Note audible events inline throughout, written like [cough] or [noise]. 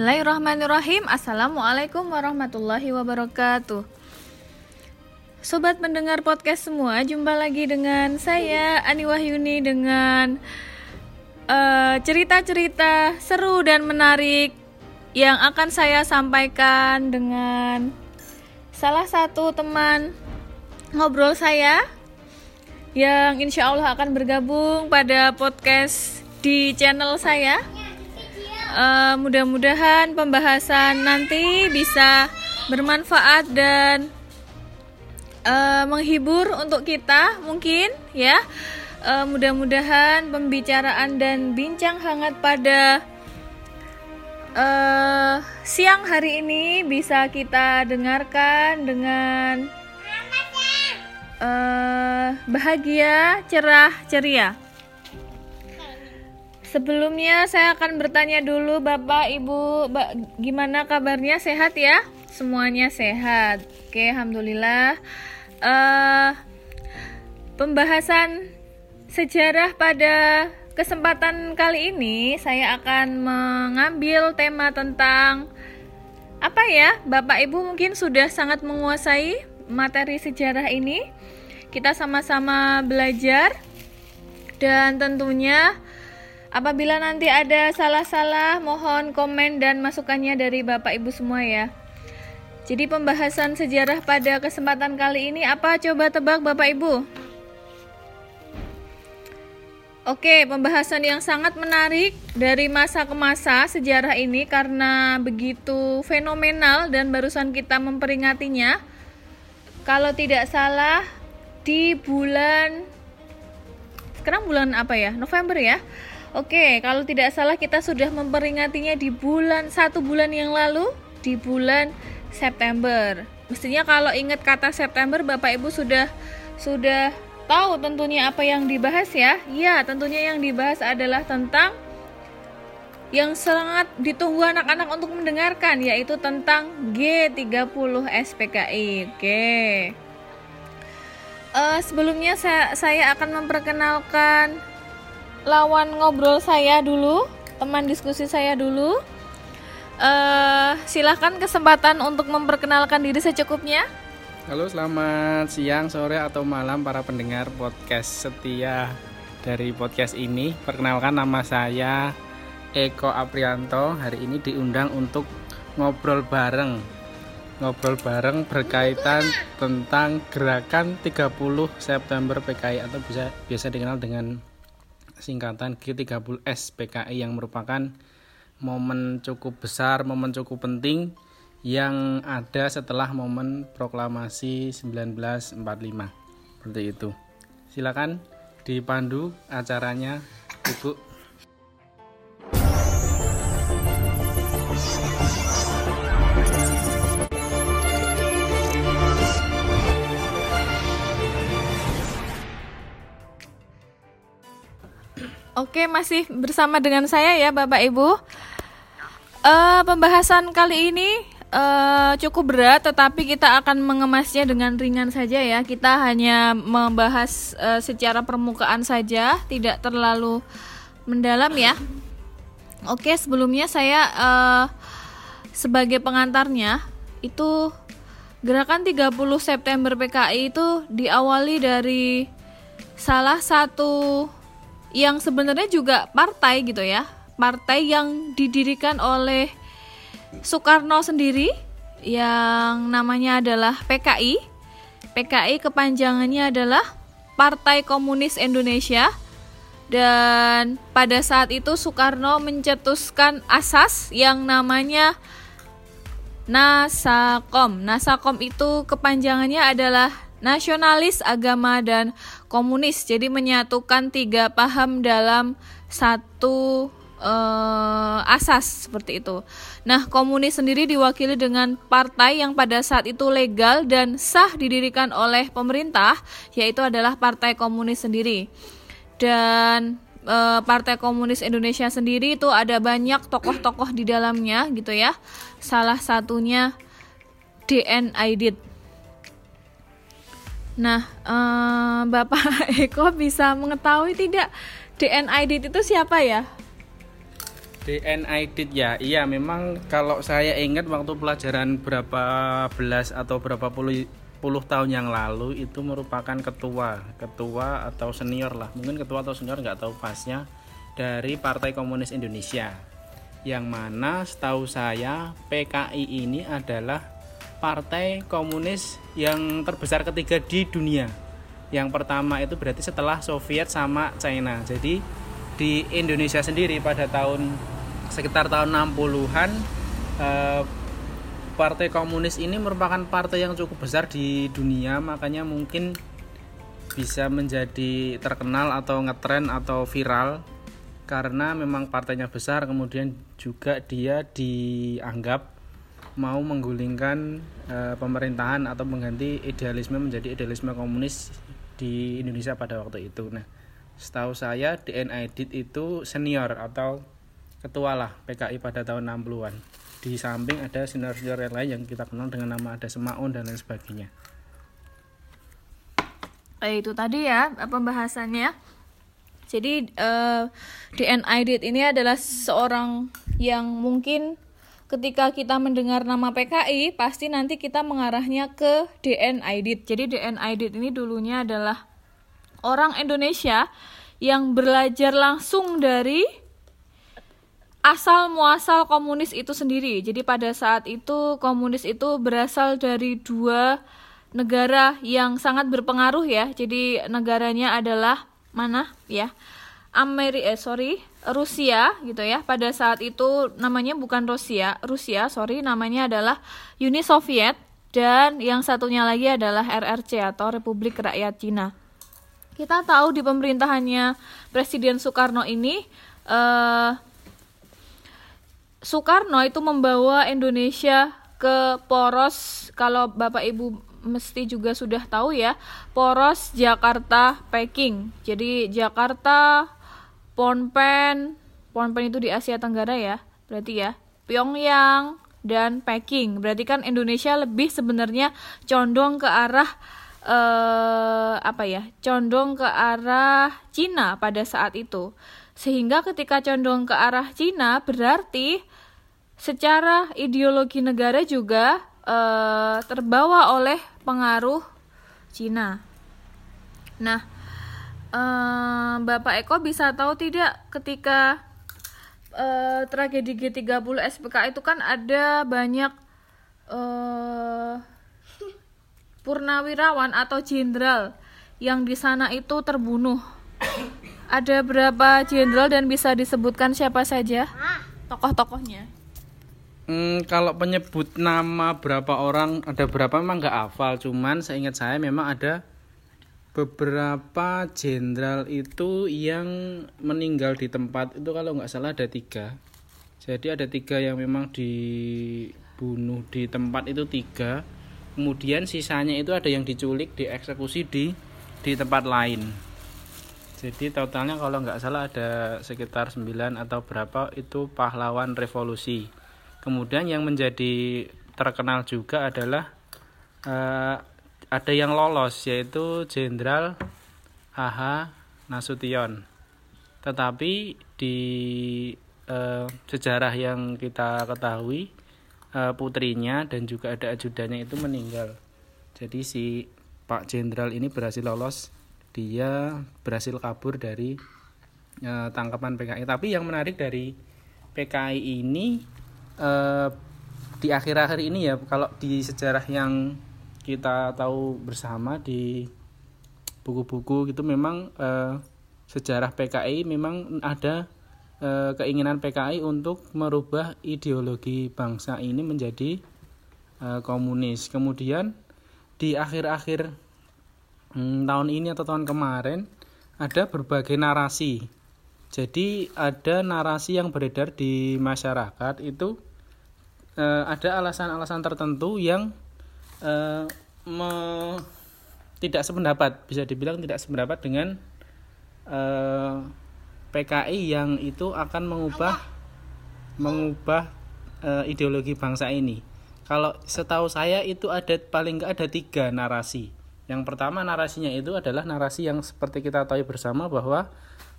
Bismillahirrahmanirrahim. Assalamualaikum warahmatullahi wabarakatuh. Sobat mendengar podcast semua Jumpa lagi dengan saya Ani Wahyuni dengan eh, cerita-cerita uh, seru dan menarik Yang akan saya sampaikan dengan salah satu teman ngobrol saya Yang insya Allah akan bergabung pada podcast di channel saya uh, mudah-mudahan pembahasan nanti bisa bermanfaat dan uh, menghibur untuk kita mungkin ya. Uh, mudah-mudahan pembicaraan dan bincang hangat pada uh, siang hari ini bisa kita dengarkan dengan uh, bahagia cerah ceria Sebelumnya saya akan bertanya dulu Bapak Ibu ba gimana kabarnya sehat ya? Semuanya sehat. Oke, alhamdulillah. Uh, pembahasan sejarah pada kesempatan kali ini saya akan mengambil tema tentang apa ya? Bapak Ibu mungkin sudah sangat menguasai materi sejarah ini. Kita sama-sama belajar dan tentunya Apabila nanti ada salah-salah, mohon komen dan masukannya dari Bapak Ibu semua ya. Jadi pembahasan sejarah pada kesempatan kali ini apa coba tebak Bapak Ibu? Oke, pembahasan yang sangat menarik dari masa ke masa sejarah ini karena begitu fenomenal dan barusan kita memperingatinya. Kalau tidak salah di bulan sekarang bulan apa ya? November ya. Oke, kalau tidak salah kita sudah memperingatinya di bulan satu bulan yang lalu di bulan September. Mestinya kalau ingat kata September Bapak Ibu sudah sudah tahu tentunya apa yang dibahas ya. Ya, tentunya yang dibahas adalah tentang yang sangat ditunggu anak-anak untuk mendengarkan yaitu tentang G30 SPKI. Oke. Uh, sebelumnya saya, saya akan memperkenalkan lawan ngobrol saya dulu, teman diskusi saya dulu. Uh, silahkan kesempatan untuk memperkenalkan diri secukupnya. Halo, selamat siang, sore, atau malam para pendengar podcast setia dari podcast ini. Perkenalkan nama saya Eko Aprianto. Hari ini diundang untuk ngobrol bareng. Ngobrol bareng berkaitan tentang gerakan 30 September PKI atau bisa biasa dikenal dengan singkatan G30S PKI yang merupakan momen cukup besar, momen cukup penting yang ada setelah momen proklamasi 1945. Seperti itu. Silakan dipandu acaranya Ibu. Oke, masih bersama dengan saya ya Bapak Ibu. Uh, pembahasan kali ini uh, cukup berat, tetapi kita akan mengemasnya dengan ringan saja ya. Kita hanya membahas uh, secara permukaan saja, tidak terlalu mendalam ya. Oke, sebelumnya saya uh, sebagai pengantarnya itu gerakan 30 September PKI itu diawali dari salah satu yang sebenarnya juga partai gitu ya. Partai yang didirikan oleh Soekarno sendiri yang namanya adalah PKI PKI kepanjangannya adalah Partai Komunis Indonesia. Dan pada saat itu Soekarno mencetuskan asas yang namanya Nasakom. Nasakom itu kepanjangannya adalah nasionalis, agama, dan komunis. Jadi menyatukan tiga paham dalam satu uh, asas seperti itu. Nah, komunis sendiri diwakili dengan partai yang pada saat itu legal dan sah didirikan oleh pemerintah, yaitu adalah Partai Komunis sendiri. Dan uh, Partai Komunis Indonesia sendiri itu ada banyak tokoh-tokoh di dalamnya gitu ya. Salah satunya DN Aidit Nah, uh, Bapak [laughs] Eko bisa mengetahui tidak DNID itu siapa ya? DNID ya, iya memang kalau saya ingat waktu pelajaran berapa belas atau berapa puluh puluh tahun yang lalu itu merupakan ketua, ketua atau senior lah, mungkin ketua atau senior nggak tahu pasnya dari Partai Komunis Indonesia. Yang mana setahu saya PKI ini adalah partai komunis yang terbesar ketiga di dunia. Yang pertama itu berarti setelah Soviet sama China. Jadi di Indonesia sendiri pada tahun sekitar tahun 60-an eh, Partai Komunis ini merupakan partai yang cukup besar di dunia makanya mungkin bisa menjadi terkenal atau ngetren atau viral karena memang partainya besar kemudian juga dia dianggap mau menggulingkan e, pemerintahan atau mengganti idealisme menjadi idealisme komunis di Indonesia pada waktu itu. Nah, setahu saya DNID itu senior atau ketua lah PKI pada tahun 60-an. Di samping ada senior-senior yang lain yang kita kenal dengan nama ada Semaun dan lain sebagainya. Eh, itu tadi ya pembahasannya. Jadi uh, DNID ini adalah seorang yang mungkin ketika kita mendengar nama PKI pasti nanti kita mengarahnya ke DNID. Jadi DNID ini dulunya adalah orang Indonesia yang belajar langsung dari asal muasal komunis itu sendiri. Jadi pada saat itu komunis itu berasal dari dua negara yang sangat berpengaruh ya. Jadi negaranya adalah mana ya? Ameri eh sorry Rusia gitu ya. Pada saat itu namanya bukan Rusia, Rusia sorry namanya adalah Uni Soviet dan yang satunya lagi adalah RRC atau Republik Rakyat Cina. Kita tahu di pemerintahannya Presiden Soekarno ini eh, Soekarno itu membawa Indonesia ke poros kalau Bapak Ibu mesti juga sudah tahu ya poros Jakarta Peking jadi Jakarta Phnom Penh. Itu di Asia Tenggara ya berarti ya. Pyongyang dan Peking. Berarti kan Indonesia lebih sebenarnya condong ke arah eh, apa ya condong ke arah Cina pada saat itu. Sehingga ketika condong ke arah Cina berarti secara ideologi negara juga uh, terbawa oleh pengaruh Cina. Nah, Bapak Eko bisa tahu tidak ketika uh, tragedi G30 SPK itu kan ada banyak uh, purnawirawan atau jenderal yang di sana itu terbunuh. Ada berapa jenderal dan bisa disebutkan siapa saja tokoh-tokohnya? Hmm, kalau penyebut nama berapa orang ada berapa memang nggak hafal cuman seingat saya memang ada beberapa jenderal itu yang meninggal di tempat itu kalau nggak salah ada tiga. Jadi ada tiga yang memang dibunuh di tempat itu tiga. Kemudian sisanya itu ada yang diculik dieksekusi di di tempat lain. Jadi totalnya kalau nggak salah ada sekitar 9 atau berapa itu pahlawan revolusi. Kemudian yang menjadi terkenal juga adalah uh, ada yang lolos yaitu Jenderal HH Nasution. Tetapi di uh, sejarah yang kita ketahui uh, putrinya dan juga ada ajudannya itu meninggal. Jadi si Pak Jenderal ini berhasil lolos, dia berhasil kabur dari uh, tangkapan PKI. Tapi yang menarik dari PKI ini eh, di akhir-akhir ini ya kalau di sejarah yang kita tahu bersama di buku-buku gitu memang eh, sejarah PKI memang ada eh, keinginan PKI untuk merubah ideologi bangsa ini menjadi eh, komunis. Kemudian di akhir-akhir hmm, tahun ini atau tahun kemarin ada berbagai narasi. Jadi ada narasi yang beredar di masyarakat itu ada alasan-alasan tertentu yang uh, me, tidak sependapat bisa dibilang tidak sependapat dengan uh, PKI yang itu akan mengubah mengubah uh, ideologi bangsa ini. Kalau setahu saya itu ada paling nggak ada tiga narasi. Yang pertama narasinya itu adalah narasi yang seperti kita tahu bersama bahwa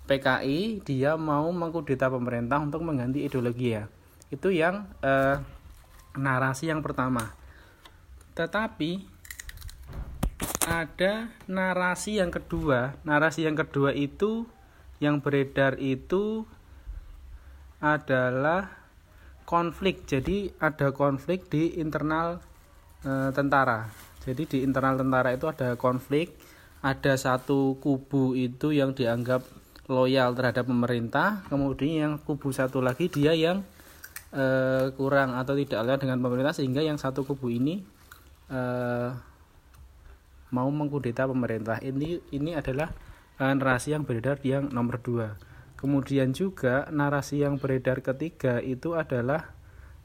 PKI dia mau mengkudeta pemerintah untuk mengganti ideologi ya. Itu yang eh, narasi yang pertama. Tetapi ada narasi yang kedua. Narasi yang kedua itu yang beredar itu adalah konflik. Jadi ada konflik di internal e, tentara. Jadi di internal tentara itu ada konflik. Ada satu kubu itu yang dianggap loyal terhadap pemerintah, kemudian yang kubu satu lagi dia yang e, kurang atau tidak loyal dengan pemerintah sehingga yang satu kubu ini e, mau mengkudeta pemerintah. Ini ini adalah narasi yang beredar yang nomor dua. Kemudian juga narasi yang beredar ketiga itu adalah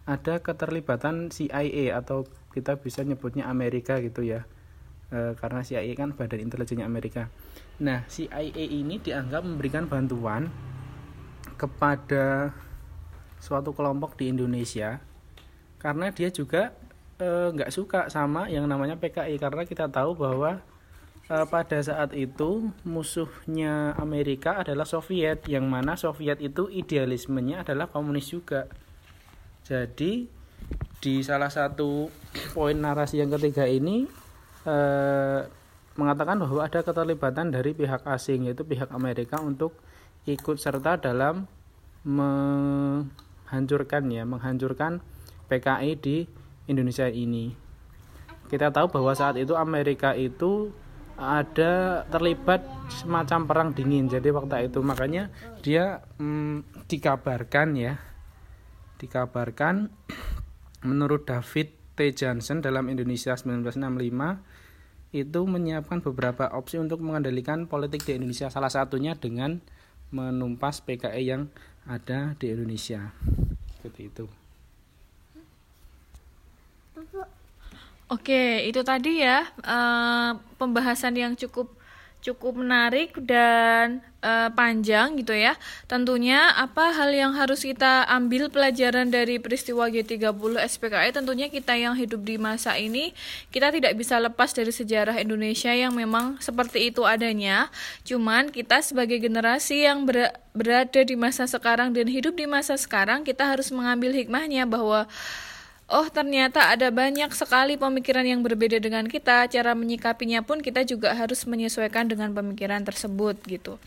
ada keterlibatan CIA atau kita bisa nyebutnya Amerika gitu ya. E, karena CIA kan badan intelijennya Amerika. Nah, CIA ini dianggap memberikan bantuan kepada suatu kelompok di Indonesia karena dia juga eh, nggak e, suka sama yang namanya PKI karena kita tahu bahwa uh, pada saat itu musuhnya Amerika adalah Soviet yang mana Soviet itu idealismenya adalah komunis juga. Jadi di salah satu poin narasi yang ketiga ini uh, mengatakan bahwa ada keterlibatan dari pihak asing yaitu pihak Amerika untuk ikut serta dalam menghancurkan ya menghancurkan PKI di Indonesia ini. Kita tahu bahwa saat itu Amerika itu ada terlibat semacam perang dingin. Jadi waktu itu makanya dia hmm, dikabarkan ya dikabarkan [clears throat] menurut David T. Johnson dalam Indonesia 1965 itu menyiapkan beberapa opsi untuk mengendalikan politik di Indonesia. Salah satunya dengan menumpas PKI yang ada di Indonesia. Seperti itu Oke, itu tadi ya uh, pembahasan yang cukup cukup menarik dan uh, panjang gitu ya. Tentunya apa hal yang harus kita ambil pelajaran dari peristiwa G30 SPKI tentunya kita yang hidup di masa ini kita tidak bisa lepas dari sejarah Indonesia yang memang seperti itu adanya. Cuman kita sebagai generasi yang ber berada di masa sekarang dan hidup di masa sekarang kita harus mengambil hikmahnya bahwa oh ternyata ada banyak sekali pemikiran yang berbeda dengan kita, cara menyikapinya pun kita juga harus menyesuaikan dengan pemikiran tersebut gitu.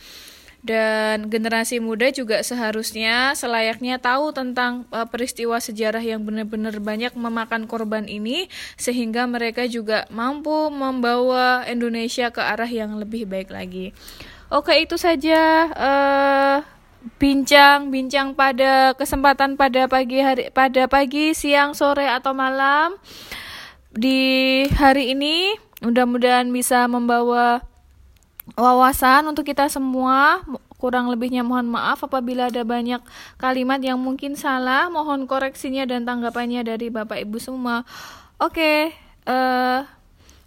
Dan generasi muda juga seharusnya selayaknya tahu tentang uh, peristiwa sejarah yang benar-benar banyak memakan korban ini sehingga mereka juga mampu membawa Indonesia ke arah yang lebih baik lagi. Oke, itu saja uh, bincang-bincang pada kesempatan pada pagi hari pada pagi, siang, sore atau malam di hari ini mudah-mudahan bisa membawa wawasan untuk kita semua. Kurang lebihnya mohon maaf apabila ada banyak kalimat yang mungkin salah. Mohon koreksinya dan tanggapannya dari Bapak Ibu semua. Oke, uh,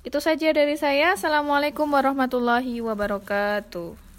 itu saja dari saya. Assalamualaikum warahmatullahi wabarakatuh.